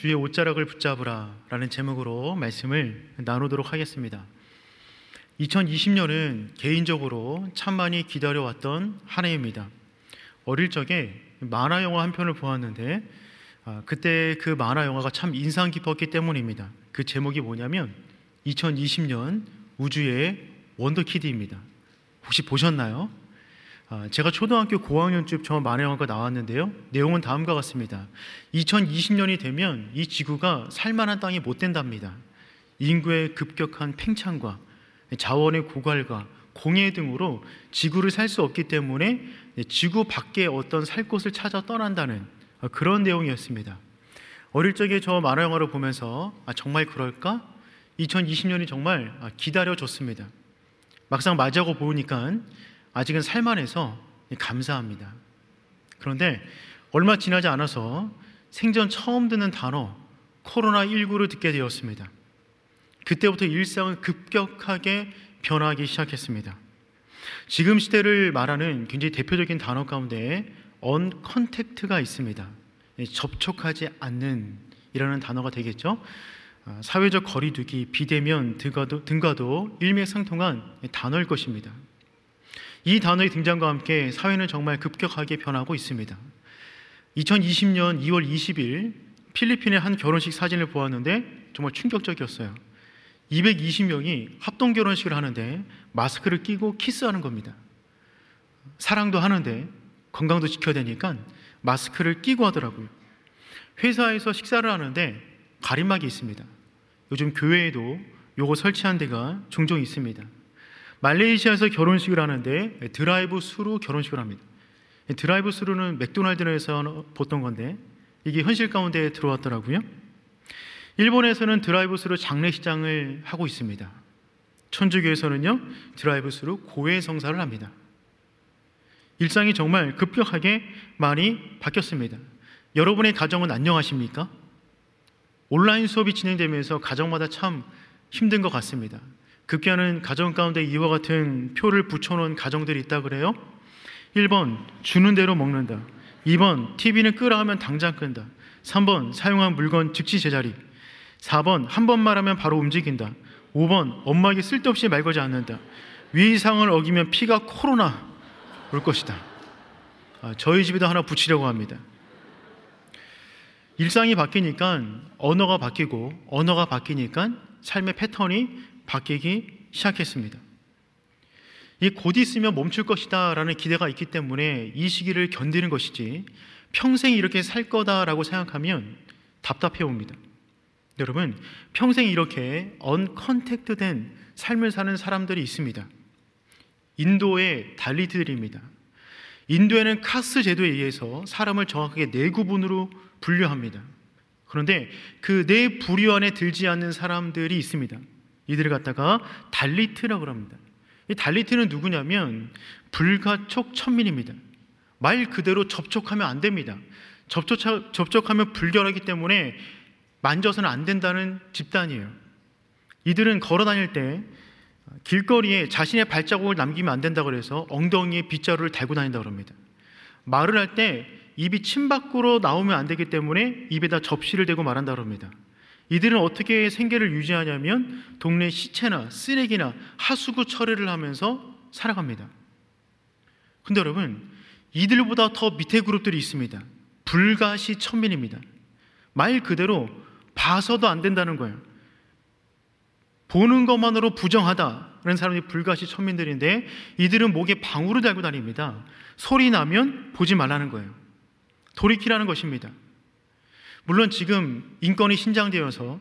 주의 옷자락을 붙잡으라 라는 제목으로 말씀을 나누도록 하겠습니다. 2020년은 개인적으로 참 많이 기다려왔던 한 해입니다. 어릴 적에 만화 영화 한 편을 보았는데 아, 그때 그 만화 영화가 참 인상 깊었기 때문입니다. 그 제목이 뭐냐면 2020년 우주의 원더키드입니다. 혹시 보셨나요? 아, 제가 초등학교 고학년쯤 저 만화 영화가 나왔는데요. 내용은 다음과 같습니다. 2020년이 되면 이 지구가 살만한 땅이 못 된답니다. 인구의 급격한 팽창과 자원의 고갈과 공해 등으로 지구를 살 수 없기 때문에 지구 밖에 어떤 살 곳을 찾아 떠난다는 그런 내용이었습니다. 어릴 적에 저 만화 영화를 보면서 아, 정말 그럴까? 2020년이 정말 기다려졌습니다. 막상 맞이하고 보니까 아직은 살만해서 감사합니다. 그런데 얼마 지나지 않아서 생전 처음 듣는 단어 코로나19를 듣게 되었습니다. 그때부터 일상은 급격하게 변하기 시작했습니다. 지금 시대를 말하는 굉장히 대표적인 단어 가운데 언컨택트가 있습니다. 접촉하지 않는 이라는 단어가 되겠죠. 아, 사회적 거리두기, 비대면 등과도, 등과도 일맥상통한 단어일 것입니다. 이 단어의 등장과 함께 사회는 정말 급격하게 변하고 있습니다. 2020년 2월 20일 필리핀의 한 결혼식 사진을 보았는데 정말 충격적이었어요. 220명이 합동 결혼식을 하는데 마스크를 끼고 키스하는 겁니다. 사랑도 하는데 건강도 지켜야 되니까 마스크를 끼고 하더라고요. 회사에서 식사를 하는데 가림막이 있습니다. 요즘 교회에도 요거 설치한 데가 종종 있습니다. 말레이시아에서 결혼식을 하는데 드라이브 스루 결혼식을 합니다. 드라이브 스루는 맥도날드에서 보던 건데 이게 현실 가운데 들어왔더라고요. 일본에서는 드라이브 스루 장례식장을 하고 있습니다. 천주교에서는요 드라이브 스루 고해 성사를 합니다. 일상이 정말 급격하게 많이 바뀌었습니다. 여러분의 가정은 안녕하십니까? 온라인 수업이 진행되면서 가정마다 참 힘든 것 같습니다. 급기야는 가정 가운데 이와 같은 표를 붙여놓은 가정들이 있다 그래요. 1번 주는 대로 먹는다. 2번 TV는 끄라 하면 당장 끈다. 3번 사용한 물건 즉시 제자리. 4번 한 번 말하면 바로 움직인다. 5번 엄마에게 쓸데없이 말 걸지 않는다. 위상을 어기면 피가 코로나 올 것이다. 아, 저희 집에도 하나 붙이려고 합니다. 일상이 바뀌니까 언어가 바뀌고 언어가 바뀌니까 삶의 패턴이 바뀌기 시작했습니다. 이 곧 있으면 멈출 것이다 라는 기대가 있기 때문에 이 시기를 견디는 것이지 평생 이렇게 살 거다라고 생각하면 답답해 옵니다. 여러분, 평생 이렇게 언컨택트 된 삶을 사는 사람들이 있습니다. 인도의 달리트들입니다. 인도에는 카스 제도에 의해서 사람을 정확하게 네 구분으로 분류합니다. 그런데 그 네 부류 안에 들지 않는 사람들이 있습니다. 이들을 갖다가 달리트라고 합니다. 이 달리트는 누구냐면 불가촉 천민입니다. 말 그대로 접촉하면 안 됩니다. 접촉, 접촉하면 불결하기 때문에 만져서는 안 된다는 집단이에요. 이들은 걸어 다닐 때 길거리에 자신의 발자국을 남기면 안 된다고 해서 엉덩이에 빗자루를 달고 다닌다고 합니다. 말을 할 때 입이 침 밖으로 나오면 안 되기 때문에 입에다 접시를 대고 말한다고 합니다. 이들은 어떻게 생계를 유지하냐면 동네 시체나 쓰레기나 하수구 처리를 하면서 살아갑니다. 근데 여러분, 이들보다 더 밑에 그룹들이 있습니다. 불가시 천민입니다. 말 그대로 봐서도 안 된다는 거예요. 보는 것만으로 부정하다라는 사람이 불가시 천민들인데 이들은 목에 방울을 달고 다닙니다. 소리 나면 보지 말라는 거예요. 돌이키라는 것입니다. 물론 지금 인권이 신장되어서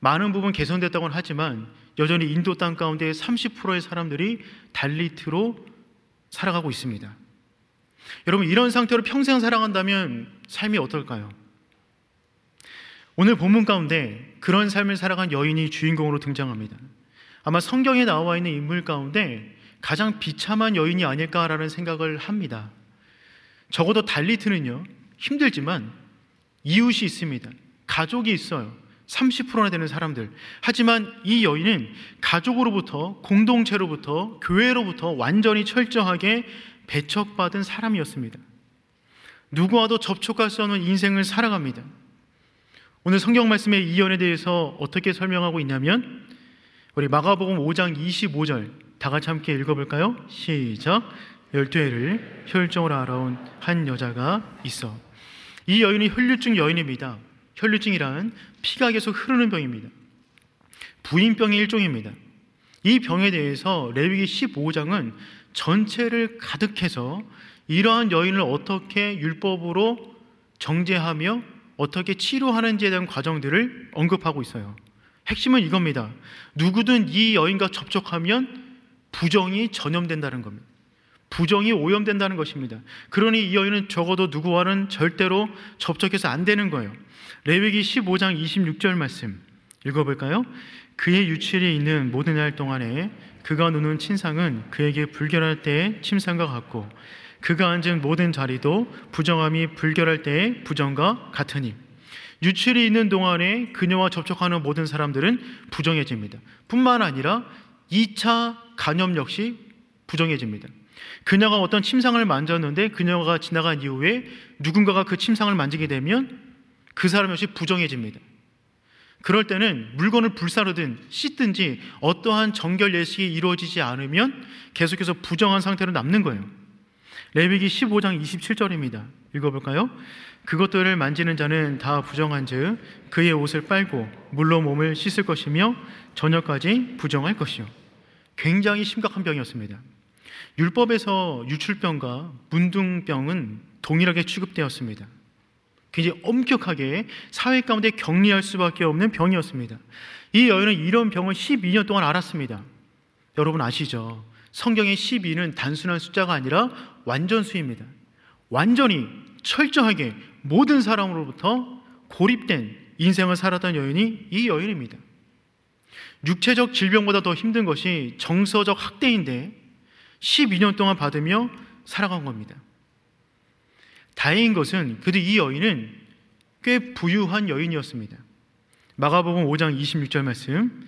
많은 부분 개선됐다고는 하지만 여전히 인도 땅 가운데 30%의 사람들이 달리트로 살아가고 있습니다. 여러분 이런 상태로 평생 살아간다면 삶이 어떨까요? 오늘 본문 가운데 그런 삶을 살아간 여인이 주인공으로 등장합니다. 아마 성경에 나와 있는 인물 가운데 가장 비참한 여인이 아닐까라는 생각을 합니다. 적어도 달리트는요, 힘들지만 이웃이 있습니다. 가족이 있어요. 30%나 되는 사람들. 하지만 이 여인은 가족으로부터, 공동체로부터, 교회로부터 완전히 철저하게 배척받은 사람이었습니다. 누구와도 접촉할 수 없는 인생을 살아갑니다. 오늘 성경 말씀의 이 연에 대해서 어떻게 설명하고 있냐면 우리 마가복음 5장 25절 다 같이 함께 읽어볼까요? 시작. 열두 해를 혈증으로 알아온 한 여자가 있어. 이 여인이 혈류증 여인입니다. 혈류증이란 피가 계속 흐르는 병입니다. 부인병의 일종입니다. 이 병에 대해서 레위기 15장은 전체를 가득해서 이러한 여인을 어떻게 율법으로 정죄하며 어떻게 치료하는지에 대한 과정들을 언급하고 있어요. 핵심은 이겁니다. 누구든 이 여인과 접촉하면 부정이 전염된다는 겁니다. 부정이 오염된다는 것입니다. 그러니 이 여인은 적어도 누구와는 절대로 접촉해서 안 되는 거예요. 레위기 15장 26절 말씀 읽어볼까요? 그의 유출이 있는 모든 날 동안에 그가 누는 침상은 그에게 불결할 때의 침상과 같고 그가 앉은 모든 자리도 부정함이 불결할 때의 부정과 같으니 유출이 있는 동안에 그녀와 접촉하는 모든 사람들은 부정해집니다. 뿐만 아니라 2차 간염 역시 부정해집니다. 그녀가 어떤 침상을 만졌는데 그녀가 지나간 이후에 누군가가 그 침상을 만지게 되면 그 사람 역시 부정해집니다. 그럴 때는 물건을 불사르든 씻든지 어떠한 정결 예식이 이루어지지 않으면 계속해서 부정한 상태로 남는 거예요. 레위기 15장 27절입니다. 읽어볼까요? 그것들을 만지는 자는 다 부정한 즉 그의 옷을 빨고 물로 몸을 씻을 것이며 저녁까지 부정할 것이요. 굉장히 심각한 병이었습니다. 율법에서 유출병과 문둥병은 동일하게 취급되었습니다. 굉장히 엄격하게 사회 가운데 격리할 수밖에 없는 병이었습니다. 이 여인은 이런 병을 12년 동안 알았습니다. 여러분 아시죠? 성경의 12는 단순한 숫자가 아니라 완전수입니다. 완전히 철저하게 모든 사람으로부터 고립된 인생을 살았던 여인이 이 여인입니다. 육체적 질병보다 더 힘든 것이 정서적 학대인데 12년 동안 받으며 살아간 겁니다. 다행인 것은 그래도 이 여인은 꽤 부유한 여인이었습니다. 마가복음 5장 26절 말씀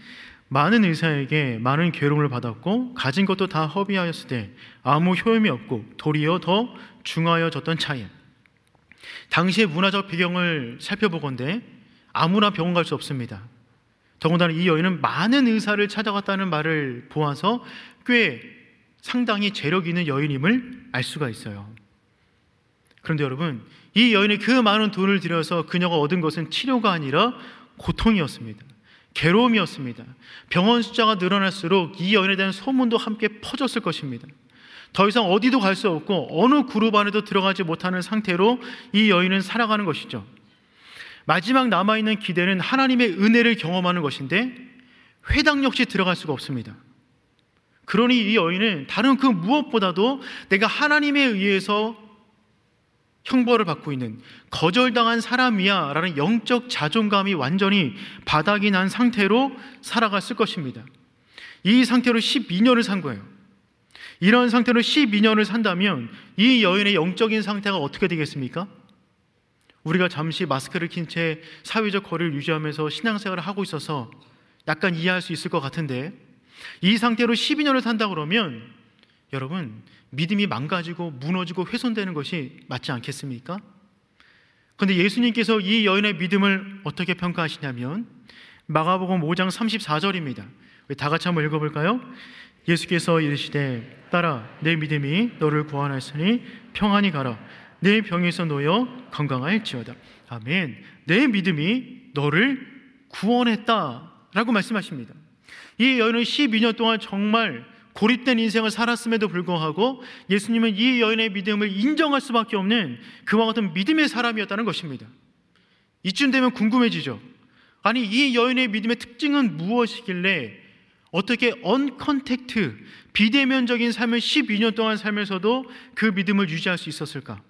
많은 의사에게 많은 괴로움을 받았고 가진 것도 다 허비하였을 때 아무 효험이 없고 도리어 더 중하여졌던 차이. 당시의 문화적 배경을 살펴보건대 아무나 병원 갈 수 없습니다. 더군다나 이 여인은 많은 의사를 찾아갔다는 말을 보아서 꽤 상당히 재력 있는 여인임을 알 수가 있어요. 그런데 여러분, 이 여인이 그 많은 돈을 들여서 그녀가 얻은 것은 치료가 아니라 고통이었습니다. 괴로움이었습니다. 병원 숫자가 늘어날수록 이 여인에 대한 소문도 함께 퍼졌을 것입니다. 더 이상 어디도 갈 수 없고 어느 그룹 안에도 들어가지 못하는 상태로 이 여인은 살아가는 것이죠. 마지막 남아있는 기대는 하나님의 은혜를 경험하는 것인데 회당 역시 들어갈 수가 없습니다. 그러니 이 여인은 다른 그 무엇보다도 내가 하나님에 의해서 형벌을 받고 있는 거절당한 사람이야 라는 영적 자존감이 완전히 바닥이 난 상태로 살아갔을 것입니다. 이 상태로 12년을 산 거예요. 이런 상태로 12년을 산다면 이 여인의 영적인 상태가 어떻게 되겠습니까? 우리가 잠시 마스크를 낀 채 사회적 거리를 유지하면서 신앙생활을 하고 있어서 약간 이해할 수 있을 것 같은데 이 상태로 12년을 산다 그러면 여러분 믿음이 망가지고 무너지고 훼손되는 것이 맞지 않겠습니까? 그런데 예수님께서 이 여인의 믿음을 어떻게 평가하시냐면 마가복음 5장 34절입니다. 다 같이 한번 읽어볼까요? 예수께서 이르시되 따라 내 믿음이 너를 구원하였으니 평안히 가라 내 병에서 놓여 건강할지어다 아멘 내 믿음이 너를 구원했다라고 말씀하십니다 이 여인은 12년 동안 정말 고립된 인생을 살았음에도 불구하고 예수님은 이 여인의 믿음을 인정할 수밖에 없는 그와 같은 믿음의 사람이었다는 것입니다. 이쯤 되면 궁금해지죠. 아니, 이 여인의 믿음의 특징은 무엇이길래 어떻게 언컨택트, 비대면적인 삶을 12년 동안 살면서도 그 믿음을 유지할 수 있었을까?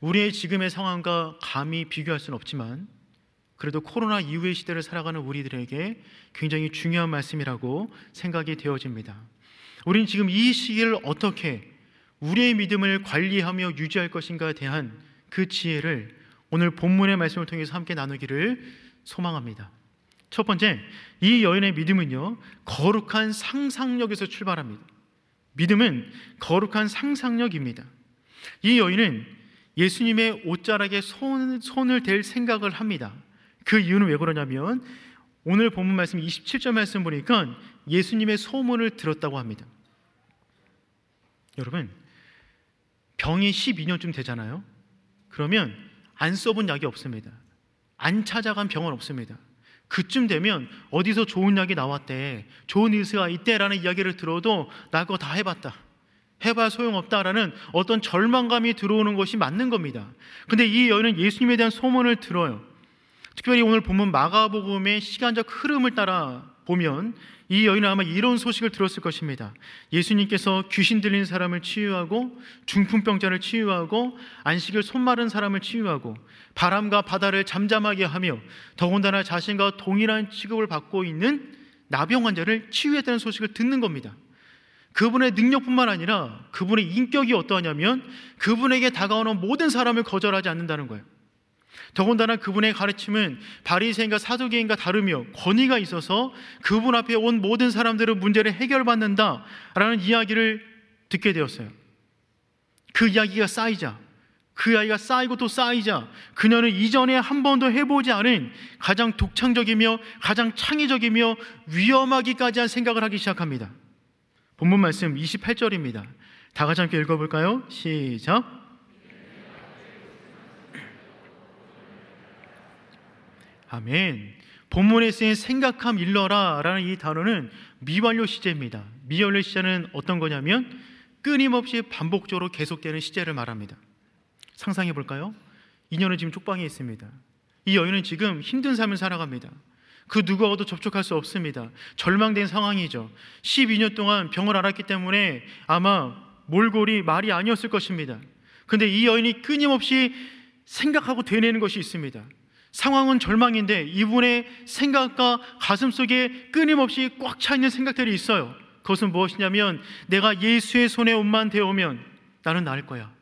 우리의 지금의 상황과 감히 비교할 수는 없지만 그래도 코로나 이후의 시대를 살아가는 우리들에게 굉장히 중요한 말씀이라고 생각이 되어집니다. 우리는 지금 이 시기를 어떻게 우리의 믿음을 관리하며 유지할 것인가에 대한 그 지혜를 오늘 본문의 말씀을 통해서 함께 나누기를 소망합니다. 첫 번째, 이 여인의 믿음은요, 거룩한 상상력에서 출발합니다. 믿음은 거룩한 상상력입니다. 이 여인은 예수님의 옷자락에 손, 손을 댈 생각을 합니다. 그 이유는 왜 그러냐면 오늘 본문 말씀 27절 말씀 보니까 예수님의 소문을 들었다고 합니다. 여러분, 병이 12년쯤 되잖아요. 그러면 안 써본 약이 없습니다. 안 찾아간 병원 없습니다. 그쯤 되면 어디서 좋은 약이 나왔대, 좋은 의사가 있대라는 이야기를 들어도 나 그거 다 해봤다. 해봐 소용없다라는 어떤 절망감이 들어오는 것이 맞는 겁니다. 근데 이 여인은 예수님에 대한 소문을 들어요. 특별히 오늘 본문 마가복음의 시간적 흐름을 따라 보면 이 여인은 아마 이런 소식을 들었을 것입니다. 예수님께서 귀신 들린 사람을 치유하고 중풍병자를 치유하고 안식일 손 마른 사람을 치유하고 바람과 바다를 잠잠하게 하며 더군다나 자신과 동일한 취급을 받고 있는 나병 환자를 치유했다는 소식을 듣는 겁니다. 그분의 능력뿐만 아니라 그분의 인격이 어떠하냐면 그분에게 다가오는 모든 사람을 거절하지 않는다는 거예요. 더군다나 그분의 가르침은 바리새인과 사두개인과 다르며 권위가 있어서 그분 앞에 온 모든 사람들은 문제를 해결받는다라는 이야기를 듣게 되었어요. 그 이야기가 쌓이자 그 이야기가 쌓이고 또 쌓이자 그녀는 이전에 한 번도 해보지 않은 가장 독창적이며 가장 창의적이며 위험하기까지 한 생각을 하기 시작합니다. 본문 말씀 28절입니다. 다 같이 함께 읽어볼까요? 시작. 아멘. 본문에 쓰인 생각함 일러라라는 이 단어는 미완료 시제입니다. 미완료 시제는 어떤 거냐면 끊임없이 반복적으로 계속되는 시제를 말합니다. 상상해 볼까요? 이녀는 지금 쪽방에 있습니다. 이 여인은 지금 힘든 삶을 살아갑니다. 그 누구하고도 접촉할 수 없습니다. 절망된 상황이죠. 12년 동안 병을 앓았기 때문에 아마 몰골이 말이 아니었을 것입니다. 근데 이 여인이 끊임없이 생각하고 되뇌는 것이 있습니다. 상황은 절망인데 이분의 생각과 가슴 속에 끊임없이 꽉 차 있는 생각들이 있어요. 그것은 무엇이냐면 내가 예수의 손에 옷만 대오면 나는 나을 거야.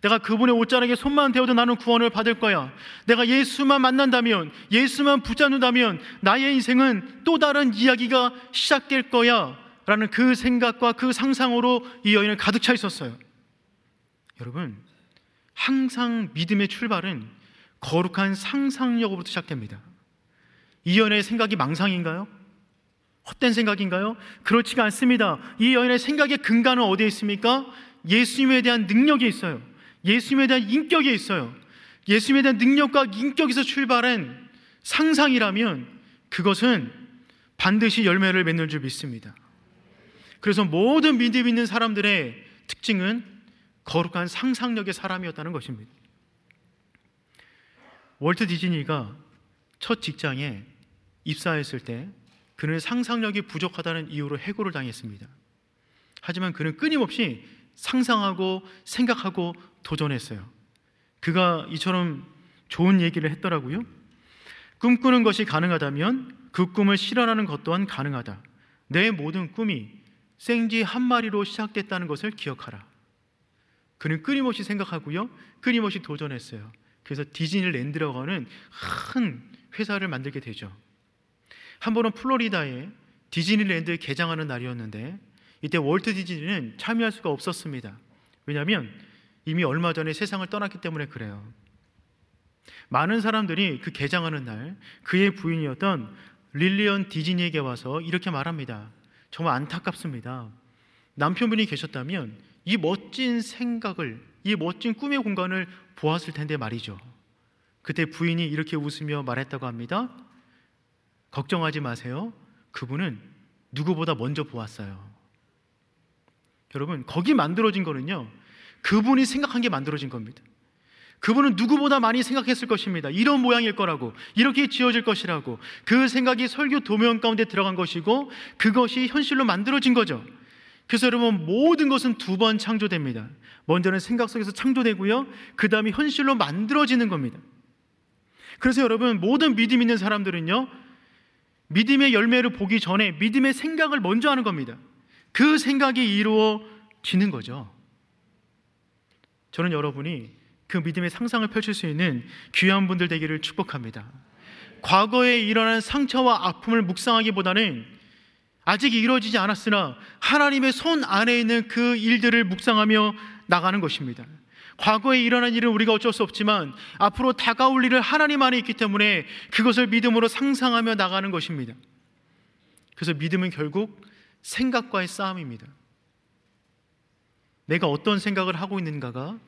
내가 그분의 옷자락에 손만 대어도 나는 구원을 받을 거야. 내가 예수만 만난다면, 예수만 붙잡는다면 나의 인생은 또 다른 이야기가 시작될 거야. 라는 그 생각과 그 상상으로 이 여인은 가득 차 있었어요. 여러분, 항상 믿음의 출발은 거룩한 상상력으로부터 시작됩니다. 이 여인의 생각이 망상인가요? 헛된 생각인가요? 그렇지가 않습니다. 이 여인의 생각의 근간은 어디에 있습니까? 예수님에 대한 능력이 있어요. 예수님에 대한 인격이 있어요. 예수님에 대한 능력과 인격에서 출발한 상상이라면 그것은 반드시 열매를 맺는 줄 믿습니다. 그래서 모든 믿음 있는 사람들의 특징은 거룩한 상상력의 사람이었다는 것입니다. 월트 디즈니가 첫 직장에 입사했을 때 그는 상상력이 부족하다는 이유로 해고를 당했습니다. 하지만 그는 끊임없이 상상하고 생각하고 도전했어요. 그가 이처럼 좋은 얘기를 했더라고요. 꿈꾸는 것이 가능하다면 그 꿈을 실현하는 것 또한 가능하다. 내 모든 꿈이 생쥐 한 마리로 시작됐다는 것을 기억하라. 그는 끊임없이 생각하고요. 끊임없이 도전했어요. 그래서 디즈니랜드라고 하는 큰 회사를 만들게 되죠. 한 번은 플로리다에 디즈니랜드 개장하는 날이었는데 이때 월트 디즈니는 참여할 수가 없었습니다. 왜냐하면 이미 얼마 전에 세상을 떠났기 때문에 그래요. 많은 사람들이 그 개장하는 날 그의 부인이었던 릴리언 디즈니에게 와서 이렇게 말합니다. 정말 안타깝습니다. 남편분이 계셨다면 이 멋진 생각을, 이 멋진 꿈의 공간을 보았을 텐데 말이죠. 그때 부인이 이렇게 웃으며 말했다고 합니다. 걱정하지 마세요. 그분은 누구보다 먼저 보았어요. 여러분, 거기 만들어진 거는요, 그분이 생각한 게 만들어진 겁니다. 그분은 누구보다 많이 생각했을 것입니다. 이런 모양일 거라고, 이렇게 지어질 것이라고, 그 생각이 설교 도면 가운데 들어간 것이고, 그것이 현실로 만들어진 거죠. 그래서 여러분, 모든 것은 두 번 창조됩니다. 먼저는 생각 속에서 창조되고요. 그 다음에 현실로 만들어지는 겁니다. 그래서 여러분, 모든 믿음 있는 사람들은요, 믿음의 열매를 보기 전에 믿음의 생각을 먼저 하는 겁니다. 그 생각이 이루어지는 거죠. 저는 여러분이 그 믿음의 상상을 펼칠 수 있는 귀한 분들 되기를 축복합니다. 과거에 일어난 상처와 아픔을 묵상하기보다는 아직 이루어지지 않았으나 하나님의 손 안에 있는 그 일들을 묵상하며 나가는 것입니다. 과거에 일어난 일은 우리가 어쩔 수 없지만 앞으로 다가올 일을 하나님 안에 있기 때문에 그것을 믿음으로 상상하며 나가는 것입니다. 그래서 믿음은 결국 생각과의 싸움입니다. 내가 어떤 생각을 하고 있는가가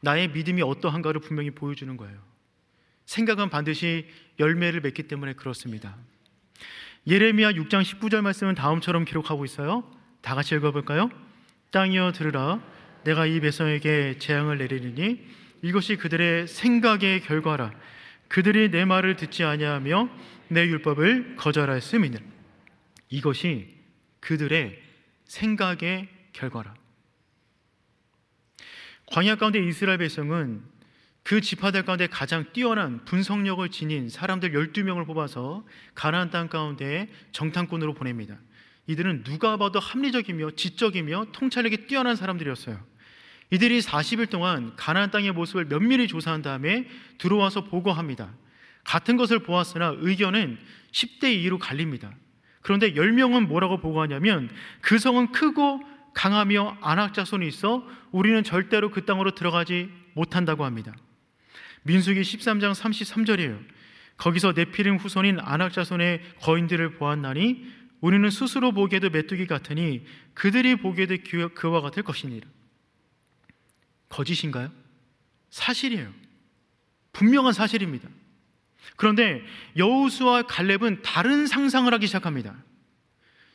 나의 믿음이 어떠한가를 분명히 보여주는 거예요. 생각은 반드시 열매를 맺기 때문에 그렇습니다. 예레미야 6장 19절 말씀은 다음처럼 기록하고 있어요. 다 같이 읽어볼까요? 땅이여 들으라 내가 이 백성에게 재앙을 내리니 이것이 그들의 생각의 결과라 그들이 내 말을 듣지 아니하며 내 율법을 거절하였음이니 이것이 그들의 생각의 결과라 광야 가운데 이스라엘 백성은 그 지파들 가운데 가장 뛰어난 분석력을 지닌 사람들 12명을 뽑아서 가나안 땅 가운데 정탐꾼으로 보냅니다. 이들은 누가 봐도 합리적이며 지적이며 통찰력이 뛰어난 사람들이었어요. 이들이 40일 동안 가나안 땅의 모습을 면밀히 조사한 다음에 들어와서 보고합니다. 같은 것을 보았으나 의견은 10대 2로 갈립니다. 그런데 10명은 뭐라고 보고하냐면 그 성은 크고 강하며 안악 자손이 있어 우리는 절대로 그 땅으로 들어가지 못한다고 합니다. 민수기 13장 33절이에요. 거기서 네피림 후손인 안악자손의 거인들을 보았나니 우리는 스스로 보기에도 메뚜기 같으니 그들이 보기에도 그와 같을 것이니라. 거짓인가요? 사실이에요. 분명한 사실입니다. 그런데 여우수와 갈렙은 다른 상상을 하기 시작합니다.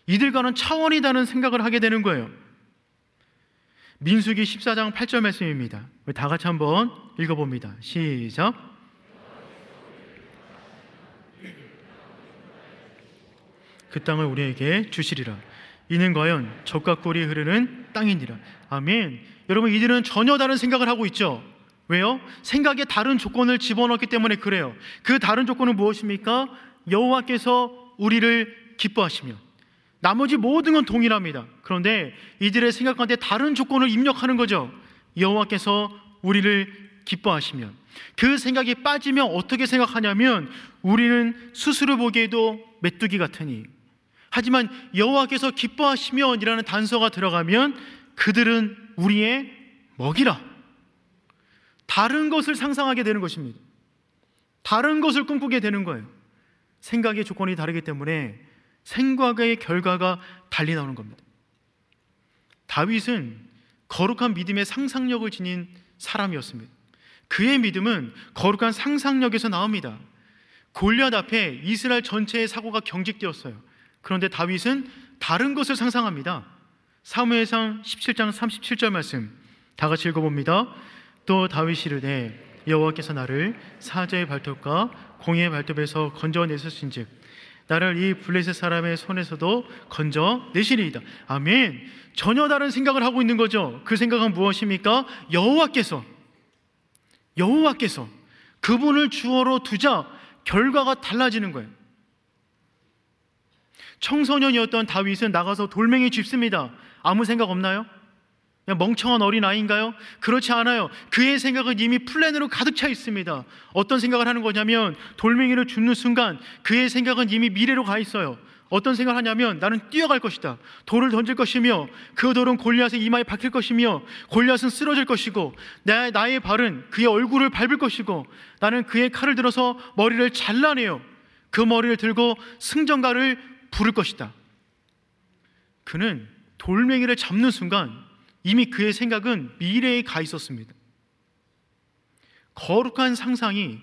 이들과는 차원이 다른 생각을 하게 되는 거예요. 민수기 14장 8절 말씀입니다. 다 같이 한번 읽어봅니다. 시작. 그 땅을 우리에게 주시리라. 이는 과연 적과 꿀이 흐르는 땅이니라. 아멘. 여러분 이들은 전혀 다른 생각을 하고 있죠. 왜요? 생각에 다른 조건을 집어넣기 때문에 그래요. 그 다른 조건은 무엇입니까? 여호와께서 우리를 기뻐하시며 나머지 모든 건 동일합니다. 그런데 이들의 생각 가운데 다른 조건을 입력하는 거죠. 여호와께서 우리를 기뻐하시면 그 생각이 빠지면 어떻게 생각하냐면 우리는 스스로 보기에도 메뚜기 같으니 하지만 여호와께서 기뻐하시면이라는 단서가 들어가면 그들은 우리의 먹이라. 다른 것을 상상하게 되는 것입니다. 다른 것을 꿈꾸게 되는 거예요. 생각의 조건이 다르기 때문에 생각의 결과가 달리 나오는 겁니다. 다윗은 거룩한 믿음의 상상력을 지닌 사람이었습니다. 그의 믿음은 거룩한 상상력에서 나옵니다. 골리앗 앞에 이스라엘 전체의 사고가 경직되었어요. 그런데 다윗은 다른 것을 상상합니다. 사무엘상 17장 37절 말씀 다 같이 읽어봅니다. 또 다윗이 이르되 여호와께서 나를 사자의 발톱과 공의 발톱에서 건져내셨은즉 나를 이 블레셋 사람의 손에서도 건져 내시리이다. 아멘. 전혀 다른 생각을 하고 있는 거죠. 그 생각은 무엇입니까? 여호와께서 여호와께서 그분을 주어로 두자 결과가 달라지는 거예요. 청소년이었던 다윗은 나가서 돌멩이 줍습니다. 아무 생각 없나요? 그냥 멍청한 어린 아이인가요? 그렇지 않아요. 그의 생각은 이미 플랜으로 가득 차 있습니다. 어떤 생각을 하는 거냐면 돌멩이를 줍는 순간 그의 생각은 이미 미래로 가 있어요. 어떤 생각을 하냐면 나는 뛰어갈 것이다. 돌을 던질 것이며 그 돌은 골리앗의 이마에 박힐 것이며 골리앗은 쓰러질 것이고 나, 나의 발은 그의 얼굴을 밟을 것이고 나는 그의 칼을 들어서 머리를 잘라내요. 그 머리를 들고 승전가를 부를 것이다. 그는 돌멩이를 잡는 순간 이미 그의 생각은 미래에 가 있었습니다. 거룩한 상상이,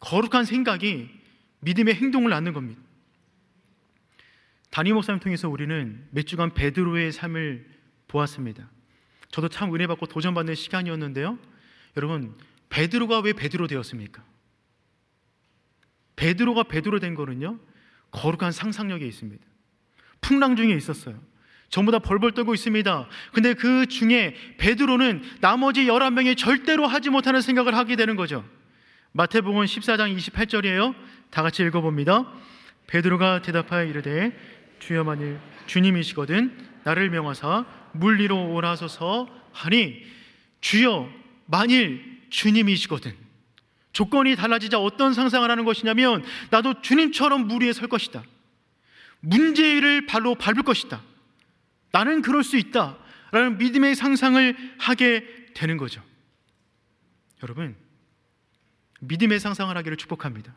거룩한 생각이 믿음의 행동을 낳는 겁니다. 담임 목사님 통해서 우리는 몇 주간 베드로의 삶을 보았습니다. 저도 참 은혜 받고 도전 받는 시간이었는데요. 여러분, 베드로가 왜 베드로 되었습니까? 베드로가 베드로 된 거는요. 거룩한 상상력에 있습니다. 풍랑 중에 있었어요. 전부 다 벌벌 떨고 있습니다. 근데 그 중에 베드로는 나머지 11명이 절대로 하지 못하는 생각을 하게 되는 거죠. 마태복음 14장 28절이에요. 다 같이 읽어 봅니다. 베드로가 대답하여 이르되 주여 만일 주님이시거든 나를 명하사 물 위로 오라소서 하니 주여 만일 주님이시거든 조건이 달라지자 어떤 상상을 하는 것이냐면 나도 주님처럼 물 위에 설 것이다. 문제를 발로 밟을 것이다. 나는 그럴 수 있다. 라는 믿음의 상상을 하게 되는 거죠. 여러분, 믿음의 상상을 하기를 축복합니다.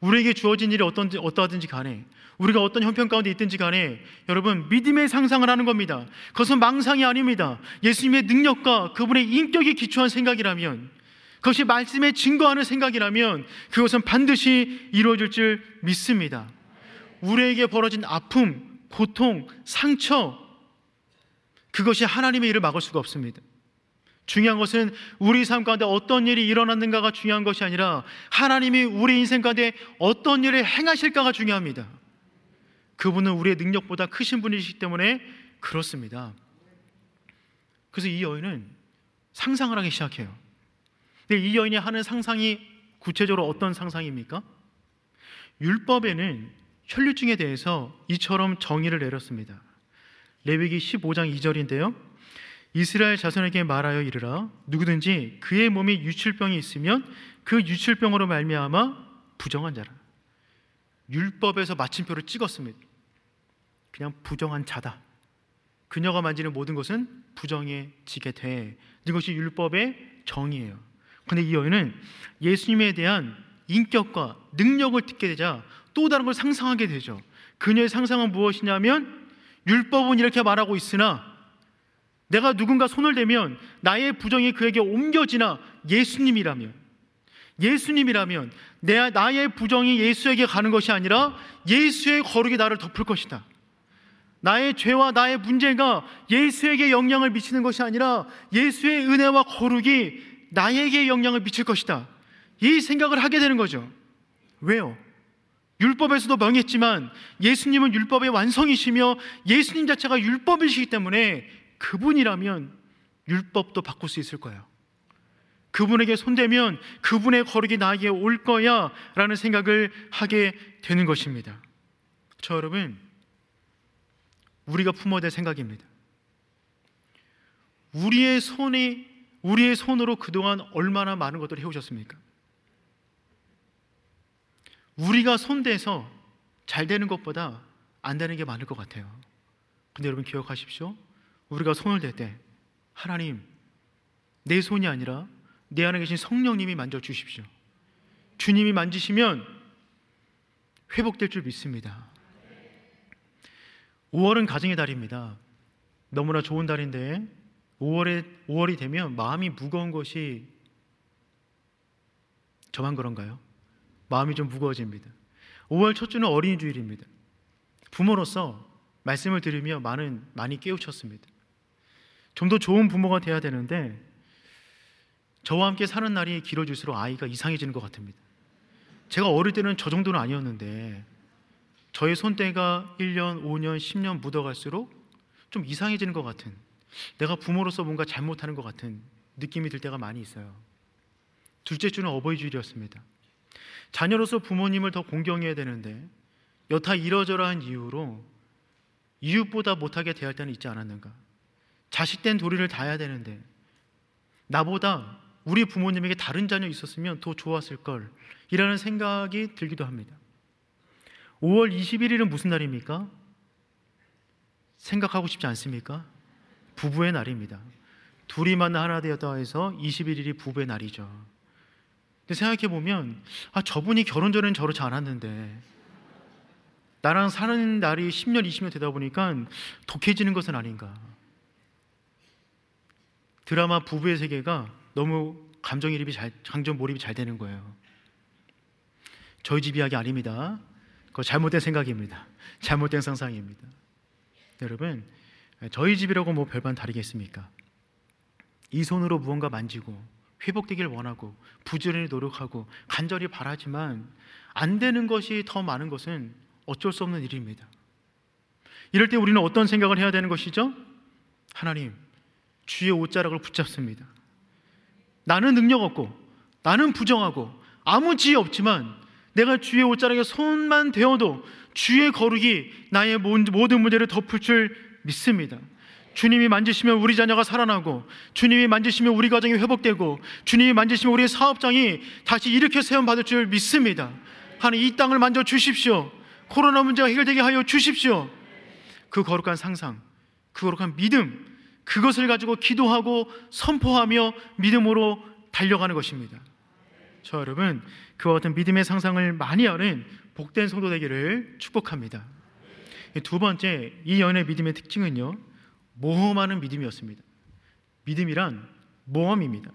우리에게 주어진 일이 어떤지, 어떠하든지 간에 우리가 어떤 형편 가운데 있든지 간에 여러분 믿음의 상상을 하는 겁니다. 그것은 망상이 아닙니다. 예수님의 능력과 그분의 인격에 기초한 생각이라면 그것이 말씀에 증거하는 생각이라면 그것은 반드시 이루어질 줄 믿습니다. 우리에게 벌어진 아픔, 고통, 상처 그것이 하나님의 일을 막을 수가 없습니다. 중요한 것은 우리 삶 가운데 어떤 일이 일어났는가가 중요한 것이 아니라 하나님이 우리 인생 가운데 어떤 일을 행하실까가 중요합니다. 그분은 우리의 능력보다 크신 분이시기 때문에 그렇습니다. 그래서 이 여인은 상상을 하기 시작해요. 근데 이 여인이 하는 상상이 구체적으로 어떤 상상입니까? 율법에는 혈류증에 대해서 이처럼 정의를 내렸습니다. 레위기 15장 2절인데요. 이스라엘 자손에게 말하여 이르라 누구든지 그의 몸에 유출병이 있으면 그 유출병으로 말미암아 부정한 자라. 율법에서 마침표를 찍었습니다. 그냥 부정한 자다. 그녀가 만지는 모든 것은 부정해지게 돼. 이것이 율법의 정의예요. 근데 이 여인은 예수님에 대한 인격과 능력을 듣게 되자 또 다른 걸 상상하게 되죠. 그녀의 상상은 무엇이냐면 율법은 이렇게 말하고 있으나 내가 누군가 손을 대면 나의 부정이 그에게 옮겨지나 예수님이라면 예수님이라면 내 나의 부정이 예수에게 가는 것이 아니라 예수의 거룩이 나를 덮을 것이다. 나의 죄와 나의 문제가 예수에게 영향을 미치는 것이 아니라 예수의 은혜와 거룩이 나에게 영향을 미칠 것이다. 이 생각을 하게 되는 거죠. 왜요? 율법에서도 명했지만 예수님은 율법의 완성이시며 예수님 자체가 율법이시기 때문에 그분이라면 율법도 바꿀 수 있을 거예요. 그분에게 손대면 그분의 거룩이 나에게 올 거야 라는 생각을 하게 되는 것입니다. 저 여러분, 우리가 품어야 될 생각입니다. 우리의 손이, 우리의 손으로 그동안 얼마나 많은 것들을 해오셨습니까? 우리가 손대서 잘 되는 것보다 안 되는 게 많을 것 같아요. 근데 여러분 기억하십시오. 우리가 손을 댈 때 하나님 내 손이 아니라 내 안에 계신 성령님이 만져 주십시오. 주님이 만지시면 회복될 줄 믿습니다. 5월은 가정의 달입니다. 너무나 좋은 달인데 5월에 5월이 되면 마음이 무거운 것이 저만 그런가요? 마음이 좀 무거워집니다. 5월 첫 주는 어린이 주일입니다. 부모로서 말씀을 들으며 많은 많이 깨우쳤습니다. 좀 더 좋은 부모가 돼야 되는데 저와 함께 사는 날이 길어질수록 아이가 이상해지는 것 같습니다. 제가 어릴 때는 저 정도는 아니었는데 저의 손때가 1년, 5년, 10년 묻어갈수록 좀 이상해지는 것 같은 내가 부모로서 뭔가 잘못하는 것 같은 느낌이 들 때가 많이 있어요. 둘째 주는 어버이 주일이었습니다. 자녀로서 부모님을 더 공경해야 되는데 여타 이러저러한 이유로 이웃보다 못하게 대할 때는 있지 않았는가? 자식된 도리를 다해야 되는데 나보다 우리 부모님에게 다른 자녀 있었으면 더 좋았을 걸 이라는 생각이 들기도 합니다. 5월 21일은 무슨 날입니까? 생각하고 싶지 않습니까? 부부의 날입니다. 둘이 만나 하나 되었다 해서 21일이 부부의 날이죠. 근데 생각해 보면 아 저분이 결혼 전에는 저렇지 않았는데 나랑 사는 날이 10년, 20년 되다 보니까 독해지는 것은 아닌가. 드라마 부부의 세계가 너무 감정이입이 잘, 감정 몰입이 잘 되는 거예요. 저희 집 이야기 아닙니다. 그거 잘못된 생각입니다. 잘못된 상상입니다. 여러분, 저희 집이라고 뭐 별반 다르겠습니까? 이 손으로 무언가 만지고 회복되길 원하고 부지런히 노력하고 간절히 바라지만 안 되는 것이 더 많은 것은 어쩔 수 없는 일입니다. 이럴 때 우리는 어떤 생각을 해야 되는 것이죠? 하나님, 주의 옷자락을 붙잡습니다. 나는 능력 없고, 나는 부정하고, 아무 지혜 없지만, 내가 주의 옷자락에 손만 대어도 주의 거룩이 나의 모든 문제를 덮을 줄 믿습니다. 주님이 만지시면 우리 자녀가 살아나고, 주님이 만지시면 우리 가정이 회복되고, 주님이 만지시면 우리의 사업장이 다시 일으켜 세움 받을 줄 믿습니다. 하나님 이 땅을 만져 주십시오. 코로나 문제가 해결되게 하여 주십시오. 그 거룩한 상상, 그 거룩한 믿음, 그것을 가지고 기도하고 선포하며 믿음으로 달려가는 것입니다. 저 여러분, 그와 같은 믿음의 상상을 많이 하는 복된 성도 되기를 축복합니다. 두 번째, 이 연의 믿음의 특징은요, 모험하는 믿음이었습니다. 믿음이란 모험입니다.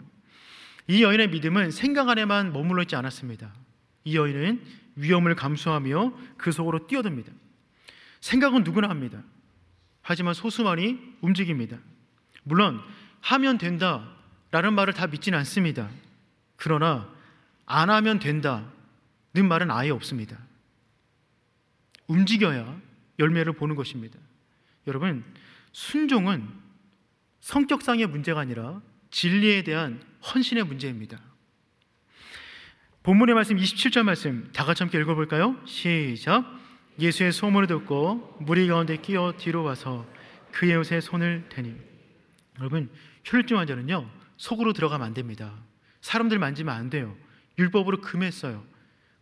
이 여인의 믿음은 생각 안에만 머물러 있지 않았습니다. 이 여인은 위험을 감수하며 그 속으로 뛰어듭니다. 생각은 누구나 합니다. 하지만 소수만이 움직입니다. 물론 하면 된다 라는 말을 다 믿지는 않습니다. 그러나 안 하면 된다는 말은 아예 없습니다. 움직여야 열매를 보는 것입니다. 여러분, 순종은 성격상의 문제가 아니라 진리에 대한 헌신의 문제입니다. 본문의 말씀 27절 말씀 다 같이 함께 읽어볼까요? 시작. 예수의 소문을 듣고 무리 가운데 끼어 뒤로 와서 그의 옷에 손을 대니 여러분 혈증 환자는요 속으로 들어가면 안 됩니다. 사람들 만지면 안 돼요. 율법으로 금했어요.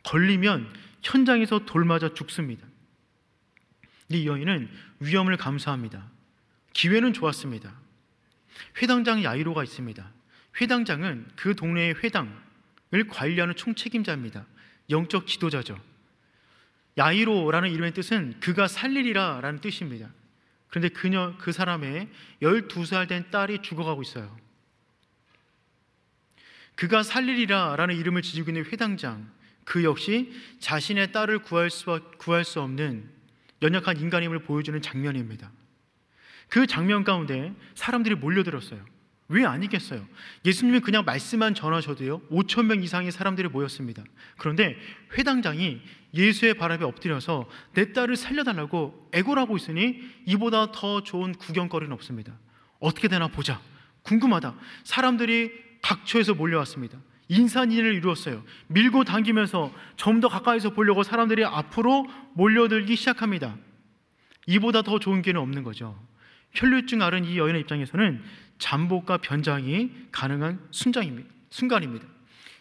걸리면 현장에서 돌맞아 죽습니다. 이 여인은 위험을 감수합니다. 기회는 좋았습니다. 회당장 야이로가 있습니다. 회당장은 그 동네의 회당을 관리하는 총책임자입니다. 영적 지도자죠. 야이로라는 이름의 뜻은 그가 살리리라 라는 뜻입니다. 그런데 그녀, 그 사람의 12살 된 딸이 죽어가고 있어요. 그가 살리리라 라는 이름을 지니고 있는 회당장, 그 역시 자신의 딸을 구할 수, 구할 수 없는 연약한 인간임을 보여주는 장면입니다. 그 장면 가운데 사람들이 몰려들었어요. 왜 아니겠어요? 예수님이 그냥 말씀만 전하셔도요, 5천 명 이상의 사람들이 모였습니다. 그런데 회당장이 예수의 발 앞에 엎드려서 내 딸을 살려달라고 애고라고 있으니 이보다 더 좋은 구경거리는 없습니다. 어떻게 되나 보자. 궁금하다. 사람들이 각처에서 몰려왔습니다. 인산인을 이루었어요. 밀고 당기면서 좀 더 가까이서 보려고 사람들이 앞으로 몰려들기 시작합니다. 이보다 더 좋은 기회는 없는 거죠. 혈류증 앓은 이 여인의 입장에서는 잠복과 변장이 가능한 순장입니다. 순간입니다.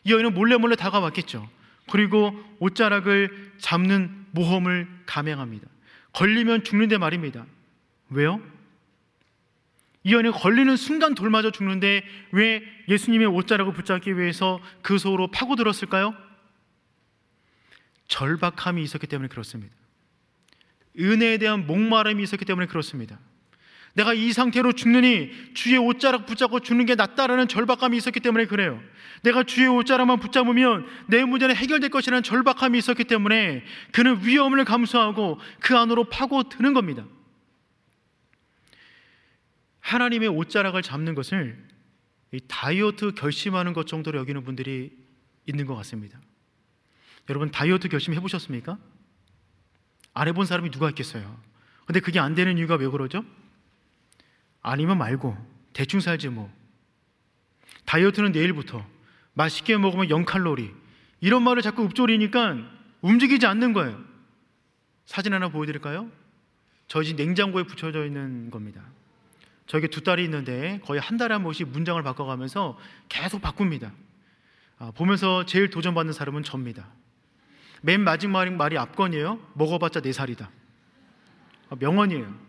이 여인은 몰래 몰래 다가왔겠죠. 그리고 옷자락을 잡는 모험을 감행합니다. 걸리면 죽는데 말입니다. 왜요? 이 여인이 걸리는 순간 돌맞아 죽는데 왜 예수님의 옷자락을 붙잡기 위해서 그 속으로 파고들었을까요? 절박함이 있었기 때문에 그렇습니다. 은혜에 대한 목마름이 있었기 때문에 그렇습니다. 내가 이 상태로 죽느니 주의 옷자락 붙잡고 죽는 게 낫다라는 절박감이 있었기 때문에 그래요. 내가 주의 옷자락만 붙잡으면 내 문제는 해결될 것이라는 절박함이 있었기 때문에 그는 위험을 감수하고 그 안으로 파고드는 겁니다. 하나님의 옷자락을 잡는 것을 다이어트 결심하는 것 정도로 여기는 분들이 있는 것 같습니다. 여러분 다이어트 결심 해보셨습니까? 안 해본 사람이 누가 있겠어요? 근데 그게 안 되는 이유가 왜 그러죠? 아니면 말고 대충 살지 뭐. 다이어트는 내일부터 맛있게 먹으면 0칼로리 이런 말을 자꾸 읊조리니까 움직이지 않는 거예요. 사진 하나 보여드릴까요? 저희 집 냉장고에 붙여져 있는 겁니다. 저에게 두 딸이 있는데 거의 한 달에 한 번씩 문장을 바꿔가면서 계속 바꿉니다. 아, 보면서 제일 도전받는 사람은 접니다. 맨 마지막 말이 앞건이에요. 먹어봤자 네 살이다. 아, 명언이에요.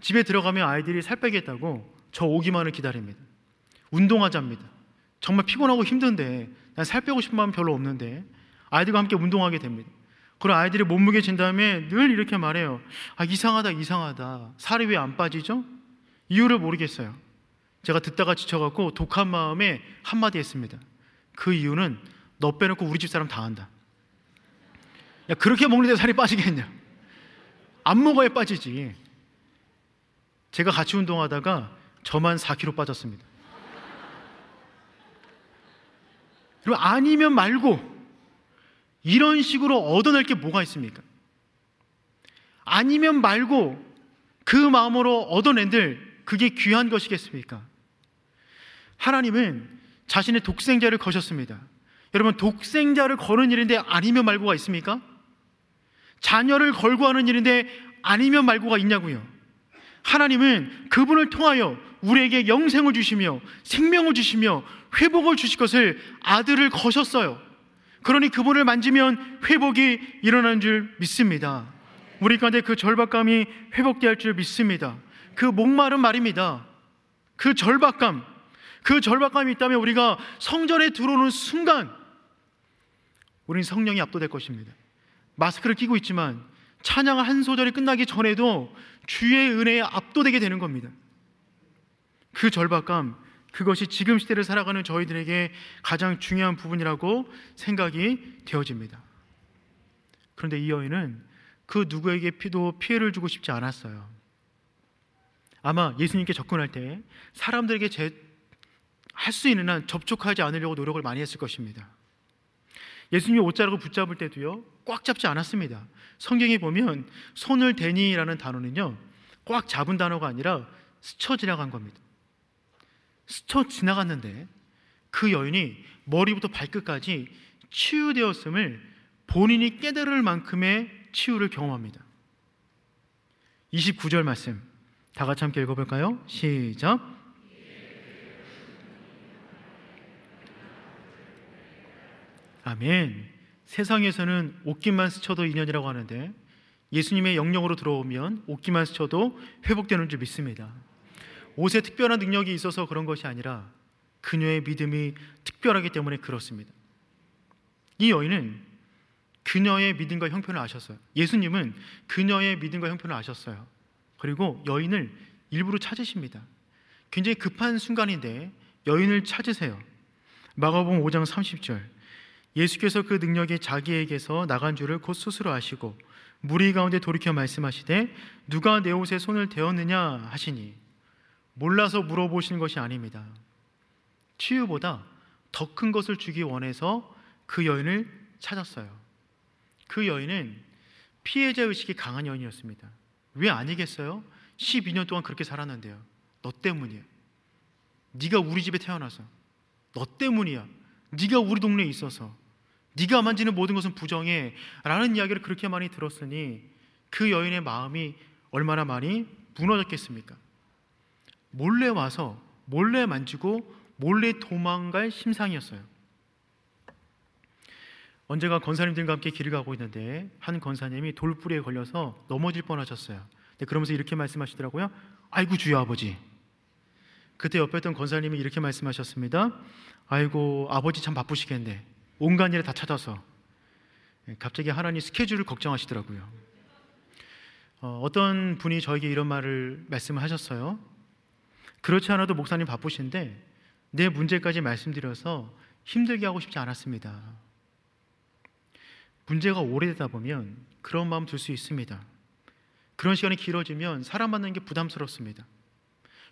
어, 집에 들어가면 아이들이 살 빼겠다고 저 오기만을 기다립니다. 운동하자입니다. 정말 피곤하고 힘든데 난 살 빼고 싶은 마음 별로 없는데 아이들과 함께 운동하게 됩니다. 그럼 아이들이 몸무게 진 다음에 늘 이렇게 말해요. 아, 이상하다, 이상하다. 살이 왜 안 빠지죠? 이유를 모르겠어요. 제가 듣다가 지쳐갖고 독한 마음에 한마디 했습니다. 그 이유는 너 빼놓고 우리 집 사람 다 한다. 야, 그렇게 먹는데 살이 빠지겠냐? 안 먹어야 빠지지. 제가 같이 운동하다가 저만 4kg 빠졌습니다. 그리고 아니면 말고 이런 식으로 얻어낼 게 뭐가 있습니까? 아니면 말고 그 마음으로 얻어낸들 그게 귀한 것이겠습니까? 하나님은 자신의 독생자를 거셨습니다. 여러분 독생자를 거는 일인데 아니면 말고가 있습니까? 자녀를 걸고 하는 일인데 아니면 말고가 있냐고요. 하나님은 그분을 통하여 우리에게 영생을 주시며 생명을 주시며 회복을 주실 것을 아들을 거셨어요. 그러니 그분을 만지면 회복이 일어나는 줄 믿습니다. 우리 가운데 그 절박감이 회복될 줄 믿습니다. 그 목마른 말입니다. 그 절박감, 그 절박감이 있다면 우리가 성전에 들어오는 순간 우리는 성령이 압도될 것입니다. 마스크를 끼고 있지만 찬양 한 소절이 끝나기 전에도 주의 은혜에 압도되게 되는 겁니다. 그 절박감, 그것이 지금 시대를 살아가는 저희들에게 가장 중요한 부분이라고 생각이 되어집니다. 그런데 이 여인은 그 누구에게 피도 피해를 주고 싶지 않았어요. 아마 예수님께 접근할 때 사람들에게 할수 있는 한 접촉하지 않으려고 노력을 많이 했을 것입니다. 예수님이 옷자락을 붙잡을 때도요, 꽉 잡지 않았습니다. 성경에 보면 손을 대니라는 단어는요, 꽉 잡은 단어가 아니라 스쳐 지나간 겁니다. 스쳐 지나갔는데 그 여인이 머리부터 발끝까지 치유되었음을 본인이 깨달을 만큼의 치유를 경험합니다. 29절 말씀 다 같이 함께 읽어볼까요? 시작. 아멘. 세상에서는 옷깃만 스쳐도 인연이라고 하는데 예수님의 영역으로 들어오면 옷깃만 스쳐도 회복되는 줄 믿습니다. 옷에 특별한 능력이 있어서 그런 것이 아니라 그녀의 믿음이 특별하기 때문에 그렇습니다. 이 여인은 그녀의 믿음과 형편을 아셨어요. 예수님은 그녀의 믿음과 형편을 아셨어요. 그리고 여인을 일부러 찾으십니다. 굉장히 급한 순간인데 여인을 찾으세요. 마가복음 5장 30절. 예수께서 그 능력이 자기에게서 나간 줄을 곧 스스로 아시고 무리 가운데 돌이켜 말씀하시되 누가 내 옷에 손을 대었느냐 하시니 몰라서 물어보시는 것이 아닙니다. 치유보다 더 큰 것을 주기 원해서 그 여인을 찾았어요. 그 여인은 피해자 의식이 강한 여인이었습니다. 왜 아니겠어요? 12년 동안 그렇게 살았는데요. 너 때문이야. 네가 우리 집에 태어나서 너 때문이야. 네가 우리 동네에 있어서 네가 만지는 모든 것은 부정해 라는 이야기를 그렇게 많이 들었으니 그 여인의 마음이 얼마나 많이 무너졌겠습니까? 몰래 와서 몰래 만지고 몰래 도망갈 심상이었어요. 언제가 권사님들과 함께 길을 가고 있는데 한 권사님이 돌뿌리에 걸려서 넘어질 뻔하셨어요. 그러면서 이렇게 말씀하시더라고요. 아이고 주여 아버지. 그때 옆에 있던 권사님이 이렇게 말씀하셨습니다. 아이고 아버지 참 바쁘시겠네. 온갖 일에 다 찾아서 예, 갑자기 하나님 스케줄을 걱정하시더라고요. 어, 떤 분이 저에게 이런 말을 말씀을 하셨어요. 그렇지 않아도 목사님 바쁘신데 내 문제까지 말씀드려서 힘들게 하고 싶지 않았습니다. 문제가 오래되다 보면 그런 마음 들 수 있습니다. 그런 시간이 길어지면 사람 만나는 게 부담스럽습니다.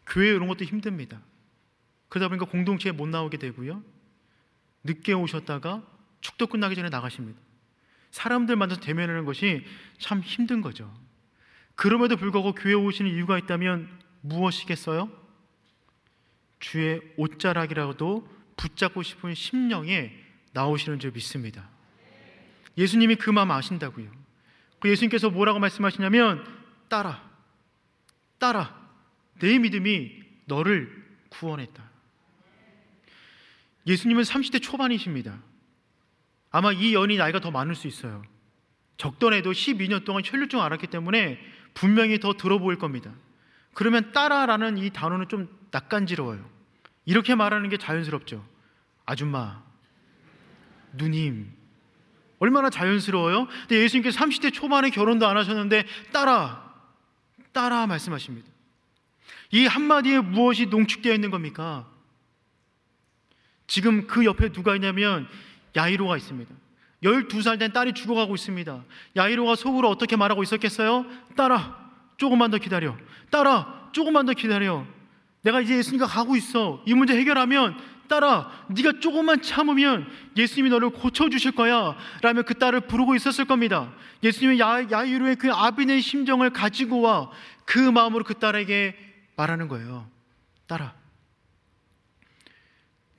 교회 이런 것도 힘듭니다. 그러다 보니까 공동체에 못 나오게 되고요. 늦게 오셨다가 축도 끝나기 전에 나가십니다. 사람들 만나서 대면하는 것이 참 힘든 거죠. 그럼에도 불구하고 교회 오시는 이유가 있다면 무엇이겠어요? 주의 옷자락이라도 붙잡고 싶은 심령에 나오시는 줄 믿습니다. 예수님이 그 마음 아신다고요. 그 예수님께서 뭐라고 말씀하시냐면 따라, 따라, 내 믿음이 너를 구원했다. 예수님은 30대 초반이십니다. 아마 이 연이 나이가 더 많을 수 있어요. 적던에도 12년 동안 혈류증 앓았기 때문에 분명히 더 들어 보일 겁니다. 그러면 따라라는 이 단어는 좀 낯간지러워요. 이렇게 말하는 게 자연스럽죠. 아줌마, 누님. 얼마나 자연스러워요? 근데 예수님께서 30대 초반에 결혼도 안 하셨는데 따라, 따라 말씀하십니다. 이 한마디에 무엇이 농축되어 있는 겁니까? 지금 그 옆에 누가 있냐면 야이로가 있습니다. 12살 된 딸이 죽어가고 있습니다. 야이로가 속으로 어떻게 말하고 있었겠어요? 딸아, 조금만 더 기다려. 딸아, 조금만 더 기다려. 내가 이제 예수님과 가고 있어. 이 문제 해결하면 딸아, 네가 조금만 참으면 예수님이 너를 고쳐 주실 거야. 라며 그 딸을 부르고 있었을 겁니다. 예수님은 야, 야이로의 그 아비의 심정을 가지고 와 그 마음으로 그 딸에게 말하는 거예요. 딸아,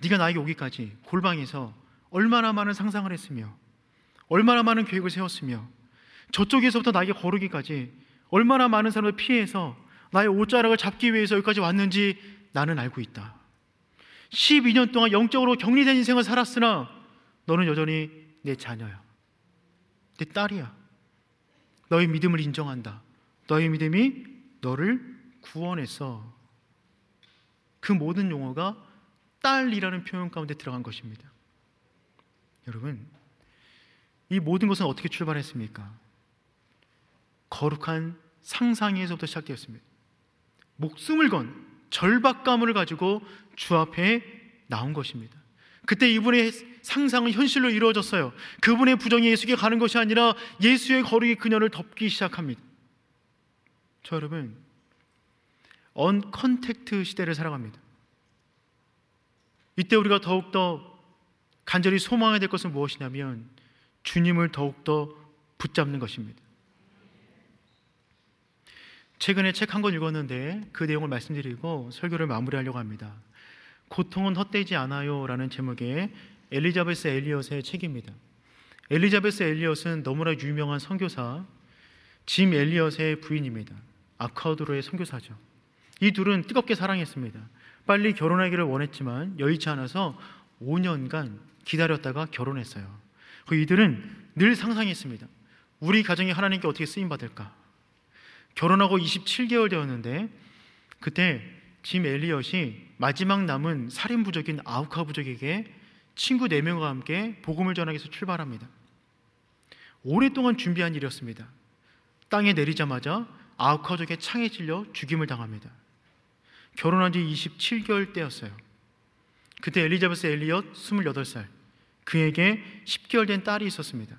네가 나에게 오기까지 골방에서 얼마나 많은 상상을 했으며 얼마나 많은 계획을 세웠으며 저쪽에서부터 나에게 거르기까지 얼마나 많은 사람을 피해서 나의 옷자락을 잡기 위해서 여기까지 왔는지 나는 알고 있다. 12년 동안 영적으로 격리된 인생을 살았으나 너는 여전히 내 자녀야. 내 딸이야. 너의 믿음을 인정한다. 너의 믿음이 너를 구원해서 그 모든 용어가 딸이라는 표현 가운데 들어간 것입니다. 여러분, 이 모든 것은 어떻게 출발했습니까? 거룩한 상상에서부터 시작되었습니다. 목숨을 건 절박감을 가지고 주 앞에 나온 것입니다. 그때 이분의 상상은 현실로 이루어졌어요. 그분의 부정이 예수께 가는 것이 아니라 예수의 거룩이 그녀를 덮기 시작합니다. 저 여러분, 언컨택트 시대를 살아갑니다. 이때 우리가 더욱더 간절히 소망해야 될 것은 무엇이냐면 주님을 더욱더 붙잡는 것입니다. 최근에 책 한 권 읽었는데 그 내용을 말씀드리고 설교를 마무리하려고 합니다. 고통은 헛되지 않아요 라는 제목의 엘리자베스 엘리엇의 책입니다. 엘리자베스 엘리엇은 너무나 유명한 선교사 짐 엘리엇의 부인입니다. 아카우드로의 선교사죠. 이 둘은 뜨겁게 사랑했습니다. 빨리 결혼하기를 원했지만 여의치 않아서 5년간 기다렸다가 결혼했어요. 그 이들은 늘 상상했습니다. 우리 가정이 하나님께 어떻게 쓰임 받을까? 결혼하고 27개월 되었는데 그때 짐 엘리엇이 마지막 남은 살인 부족인 아우카 부족에게 친구 4명과 함께 복음을 전하기 위해서 출발합니다. 오랫동안 준비한 일이었습니다. 땅에 내리자마자 아우카족의 창에 찔려 죽임을 당합니다. 결혼한 지 27개월 때였어요. 그때 엘리자베스 엘리엇 28살. 그에게 10개월 된 딸이 있었습니다.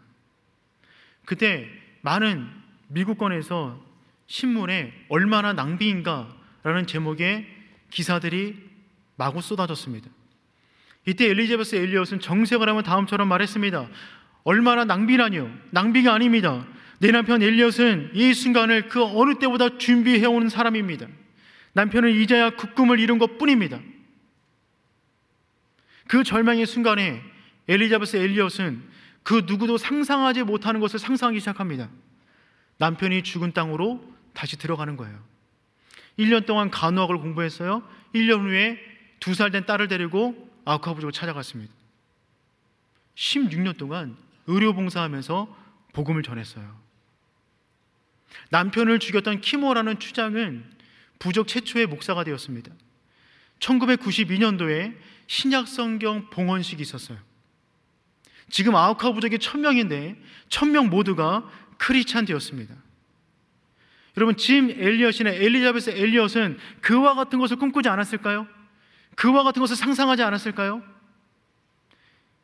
그때 많은 미국권에서 신문에 얼마나 낭비인가라는 제목의 기사들이 마구 쏟아졌습니다. 이때 엘리자베스 엘리엇은 정색을 하면 다음처럼 말했습니다. 얼마나 낭비라뇨? 낭비가 아닙니다. 내 남편 엘리엇은 이 순간을 그 어느 때보다 준비해온 사람입니다. 남편은 이제야 그 꿈을 이룬 것 뿐입니다. 그 절망의 순간에 엘리자베스 엘리엇은 그 누구도 상상하지 못하는 것을 상상하기 시작합니다. 남편이 죽은 땅으로 다시 들어가는 거예요. 1년 동안 간호학을 공부했어요. 1년 후에 두 살 된 딸을 데리고 아우카부족을 찾아갔습니다. 16년 동안 의료봉사하면서 복음을 전했어요. 남편을 죽였던 키모라는 추장은 부족 최초의 목사가 되었습니다. 1992년도에 신약 성경 봉헌식이 있었어요. 지금 아우카 부족이 1000명인데 1000명 모두가 크리찬 되었습니다. 여러분 짐 엘리엇이나 엘리자베스 엘리엇은 그와 같은 것을 꿈꾸지 않았을까요? 그와 같은 것을 상상하지 않았을까요?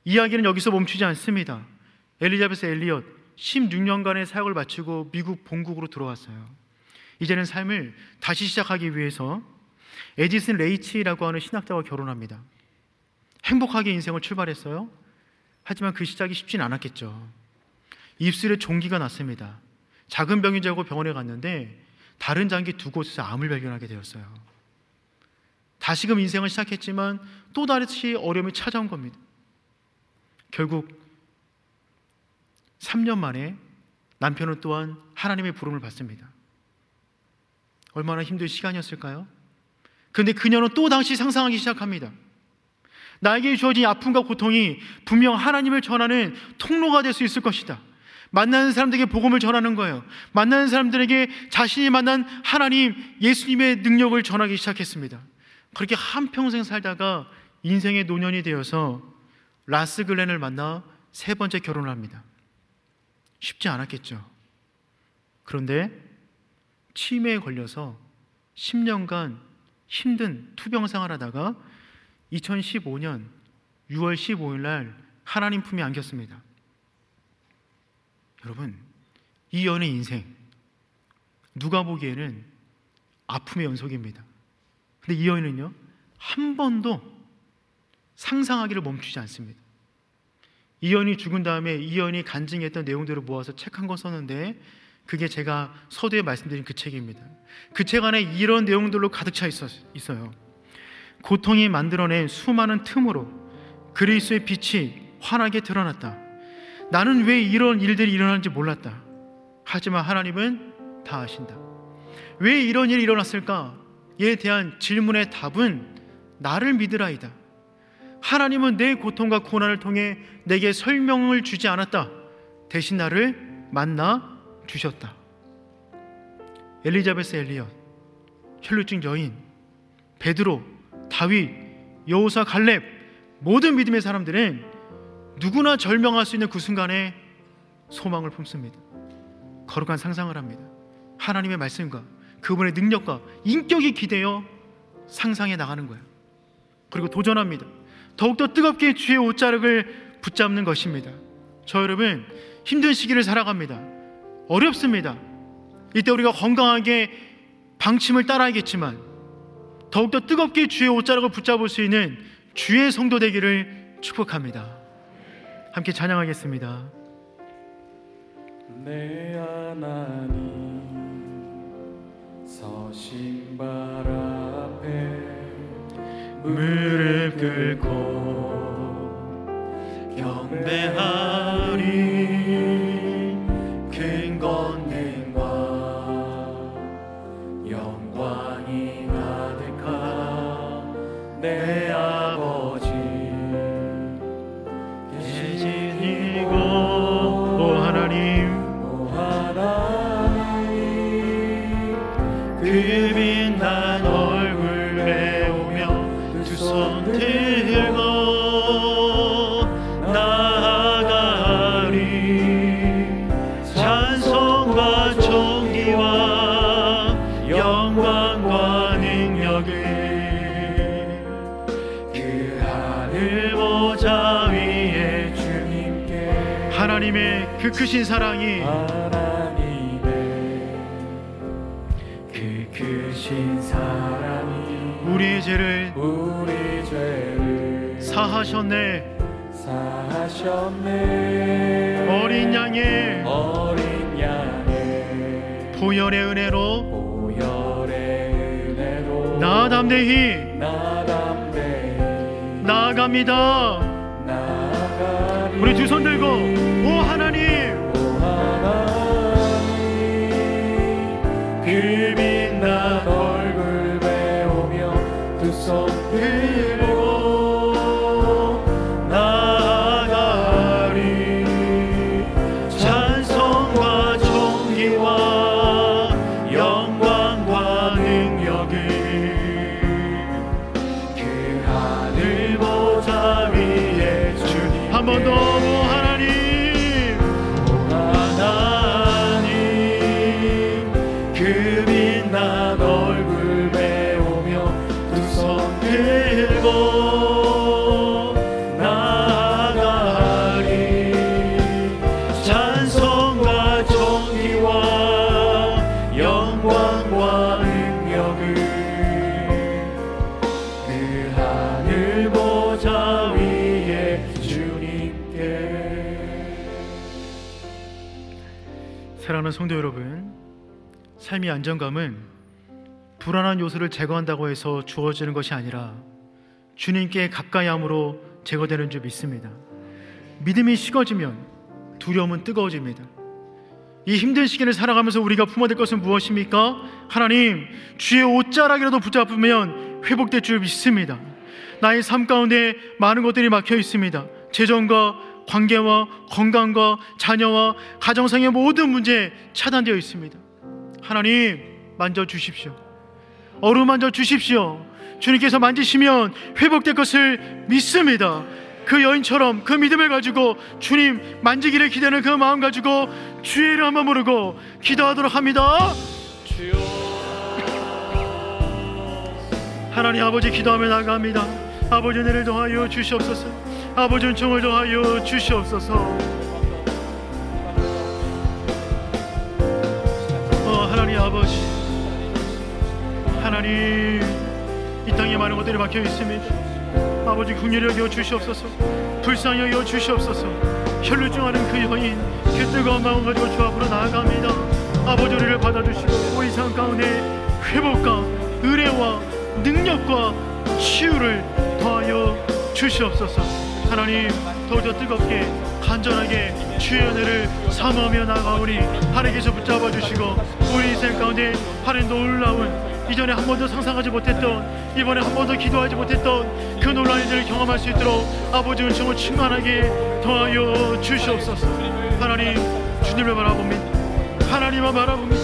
이야기는 여기서 멈추지 않습니다. 엘리자베스 엘리엇 16년간의 사역을 마치고 미국 본국으로 들어왔어요. 이제는 삶을 다시 시작하기 위해서 에디슨 레이치라고 하는 신학자와 결혼합니다. 행복하게 인생을 출발했어요. 하지만 그 시작이 쉽진 않았겠죠. 입술에 종기가 났습니다. 작은 알고 병원에 갔는데 다른 장기 두 곳에서 암을 발견하게 되었어요. 다시금 인생을 시작했지만 또 다시 어려움이 찾아온 겁니다. 결국 3년 만에 남편은 또한 하나님의 부름을 받습니다. 얼마나 힘든 시간이었을까요? 그런데 그녀는 또 다시 상상하기 시작합니다. 나에게 주어진 아픔과 고통이 분명 하나님을 전하는 통로가 될 수 있을 것이다. 만나는 사람들에게 복음을 전하는 거예요. 만나는 사람들에게 자신이 만난 하나님, 예수님의 능력을 전하기 시작했습니다. 그렇게 한평생 살다가 인생의 노년이 되어서 라스 글렌을 만나 세 번째 결혼을 합니다. 쉽지 않았겠죠. 그런데 치매에 걸려서 10년간 힘든 투병 생활하다가 2015년 6월 15일 날 하나님 품에 안겼습니다. 여러분, 이 연의 인생 누가 보기에는 아픔의 연속입니다. 근데 이 여인은요, 한 번도 상상하기를 멈추지 않습니다. 이 여인이 죽은 다음에 이 여인이 간증했던 내용들을 모아서 책 한 권 썼는데 그게 제가 서두에 말씀드린 그 책입니다. 그 책 안에 이런 내용들로 가득 차 있어요. 고통이 만들어낸 수많은 틈으로 그리스의 빛이 환하게 드러났다. 나는 왜 이런 일들이 일어나는지 몰랐다. 하지만 하나님은 다 아신다. 왜 이런 일이 일어났을까?에 대한 질문의 답은 나를 믿으라이다. 하나님은 내 고통과 고난을 통해 내게 설명을 주지 않았다. 대신 나를 만나 주셨다. 엘리자베스 엘리엇 혈루증 여인, 베드로, 다윗, 여호사, 갈렙 모든 믿음의 사람들은 누구나 절명할 수 있는 그 순간에 소망을 품습니다. 거룩한 상상을 합니다. 하나님의 말씀과 그분의 능력과 인격이 기대어 상상해 나가는 거예요. 그리고 도전합니다. 더욱더 뜨겁게 주의 옷자락을 붙잡는 것입니다. 저 여러분 힘든 시기를 살아갑니다. 어렵습니다. 이때 우리가 건강하게 방침을 따라야겠지만 더욱더 뜨겁게 주의 옷자락을 붙잡을 수 있는 주의 성도 되기를 축복합니다. 함께 찬양하겠습니다. 내 하나님 서신 발 앞에 무릎 꿇고 경배하리 크신 사랑이 그 크신 사랑이 우리의 죄를 우리 죄를 사하셨네. 사하셨네. 어린 양의 어린 양의 보혈의 은혜로 보혈의 은혜로 나 담대히 나 담대히 나아갑니다. 나아가리 우리 두 손 들고 빛난 얼 성도 여러분 삶의 안정감은 불안한 요소를 제거한다고 해서 주어지는 것이 아니라 주님께 가까이 함으로 제거되는 줄 믿습니다 믿음이 식어지면 두려움은 뜨거워집니다 이 힘든 시기를 살아가면서 우리가 품어야 될 것은 무엇입니까? 하나님, 주의 옷자락이라도 붙잡으면 회복될 줄 믿습니다. 나의 삶 가운데 많은 것들이 막혀 있습니다. 재정과 관계와 건강과 자녀와 가정상의 모든 문제 차단되어 있습니다. 하나님, 만져 주십시오. 어루만져 주십시오. 주님께서 만지시면 회복될 것을 믿습니다. 그 여인처럼 그 믿음을 가지고 주님 만지기를 기대는 그 마음 가지고 주의 이름 한번 부르고 기도하도록 합니다. 하나님 아버지 기도하며 나갑니다. 아버지 은혜를 더하여 주시옵소서. 아버지 은총을 더하여 주시옵소서. 어 하나님 아버지 하나님 이 땅에 많은 것들이 막혀 있습니다. 아버지 국률을 여겨 주시옵소서. 불쌍히 여겨 주시옵소서. 혈루증하는 그 여인 그 뜨거운 마음 가지고 주 앞으로 나아갑니다. 아버지 우리를 받아주시고 삶 가운데 회복과 의뢰와 능력과 치유를 더하여 주시옵소서. 하나님 더욱더 뜨겁게 간절하게 주의 은혜를 삼으며 나가오니 하나님께서 붙잡아 주시고 우리 인생 가운데 하나님 놀라운 이전에 한 번도 상상하지 못했던 이번에 한 번도 기도하지 못했던 그 놀라운 일들을 경험할 수 있도록 아버지 은총을 충만하게 더하여 주시옵소서. 하나님 주님을 바라봅니다. 하나님을 바라봅니다.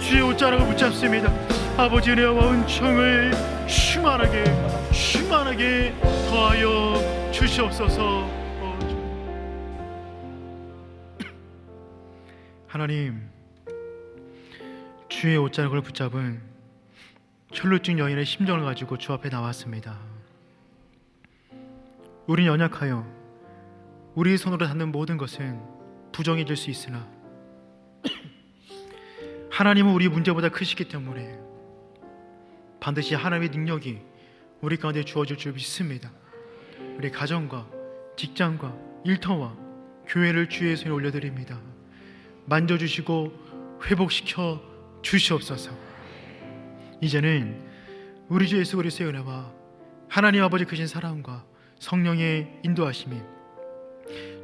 주의 옷자락을 붙잡습니다. 아버지 은혜와 은총을 충만하게 충만하게 더하여 주시옵소서. 어, 주- 하나님 주의 옷자락을 붙잡은 혈루증 여인의 심정을 가지고 주 앞에 나왔습니다. 우린 연약하여 우리 손으로 닿는 모든 것은 부정해질 수 있으나 하나님은 우리 문제보다 크시기 때문에 반드시 하나님의 능력이 우리 가운데 주어질 줄 믿습니다. 우리 가정과 직장과 일터와 교회를 주의 손에 올려드립니다. 만져주시고 회복시켜 주시옵소서. 이제는 우리 주 예수 그리스도의 은혜와 하나님 아버지 크신 사랑과 성령의 인도하심이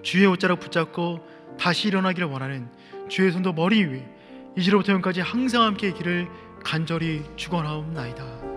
주의 옷자락 붙잡고 다시 일어나기를 원하는 주의 손도 머리 위에 이제로부터 영까지 항상 함께 있기를 간절히 축원하옵나이다.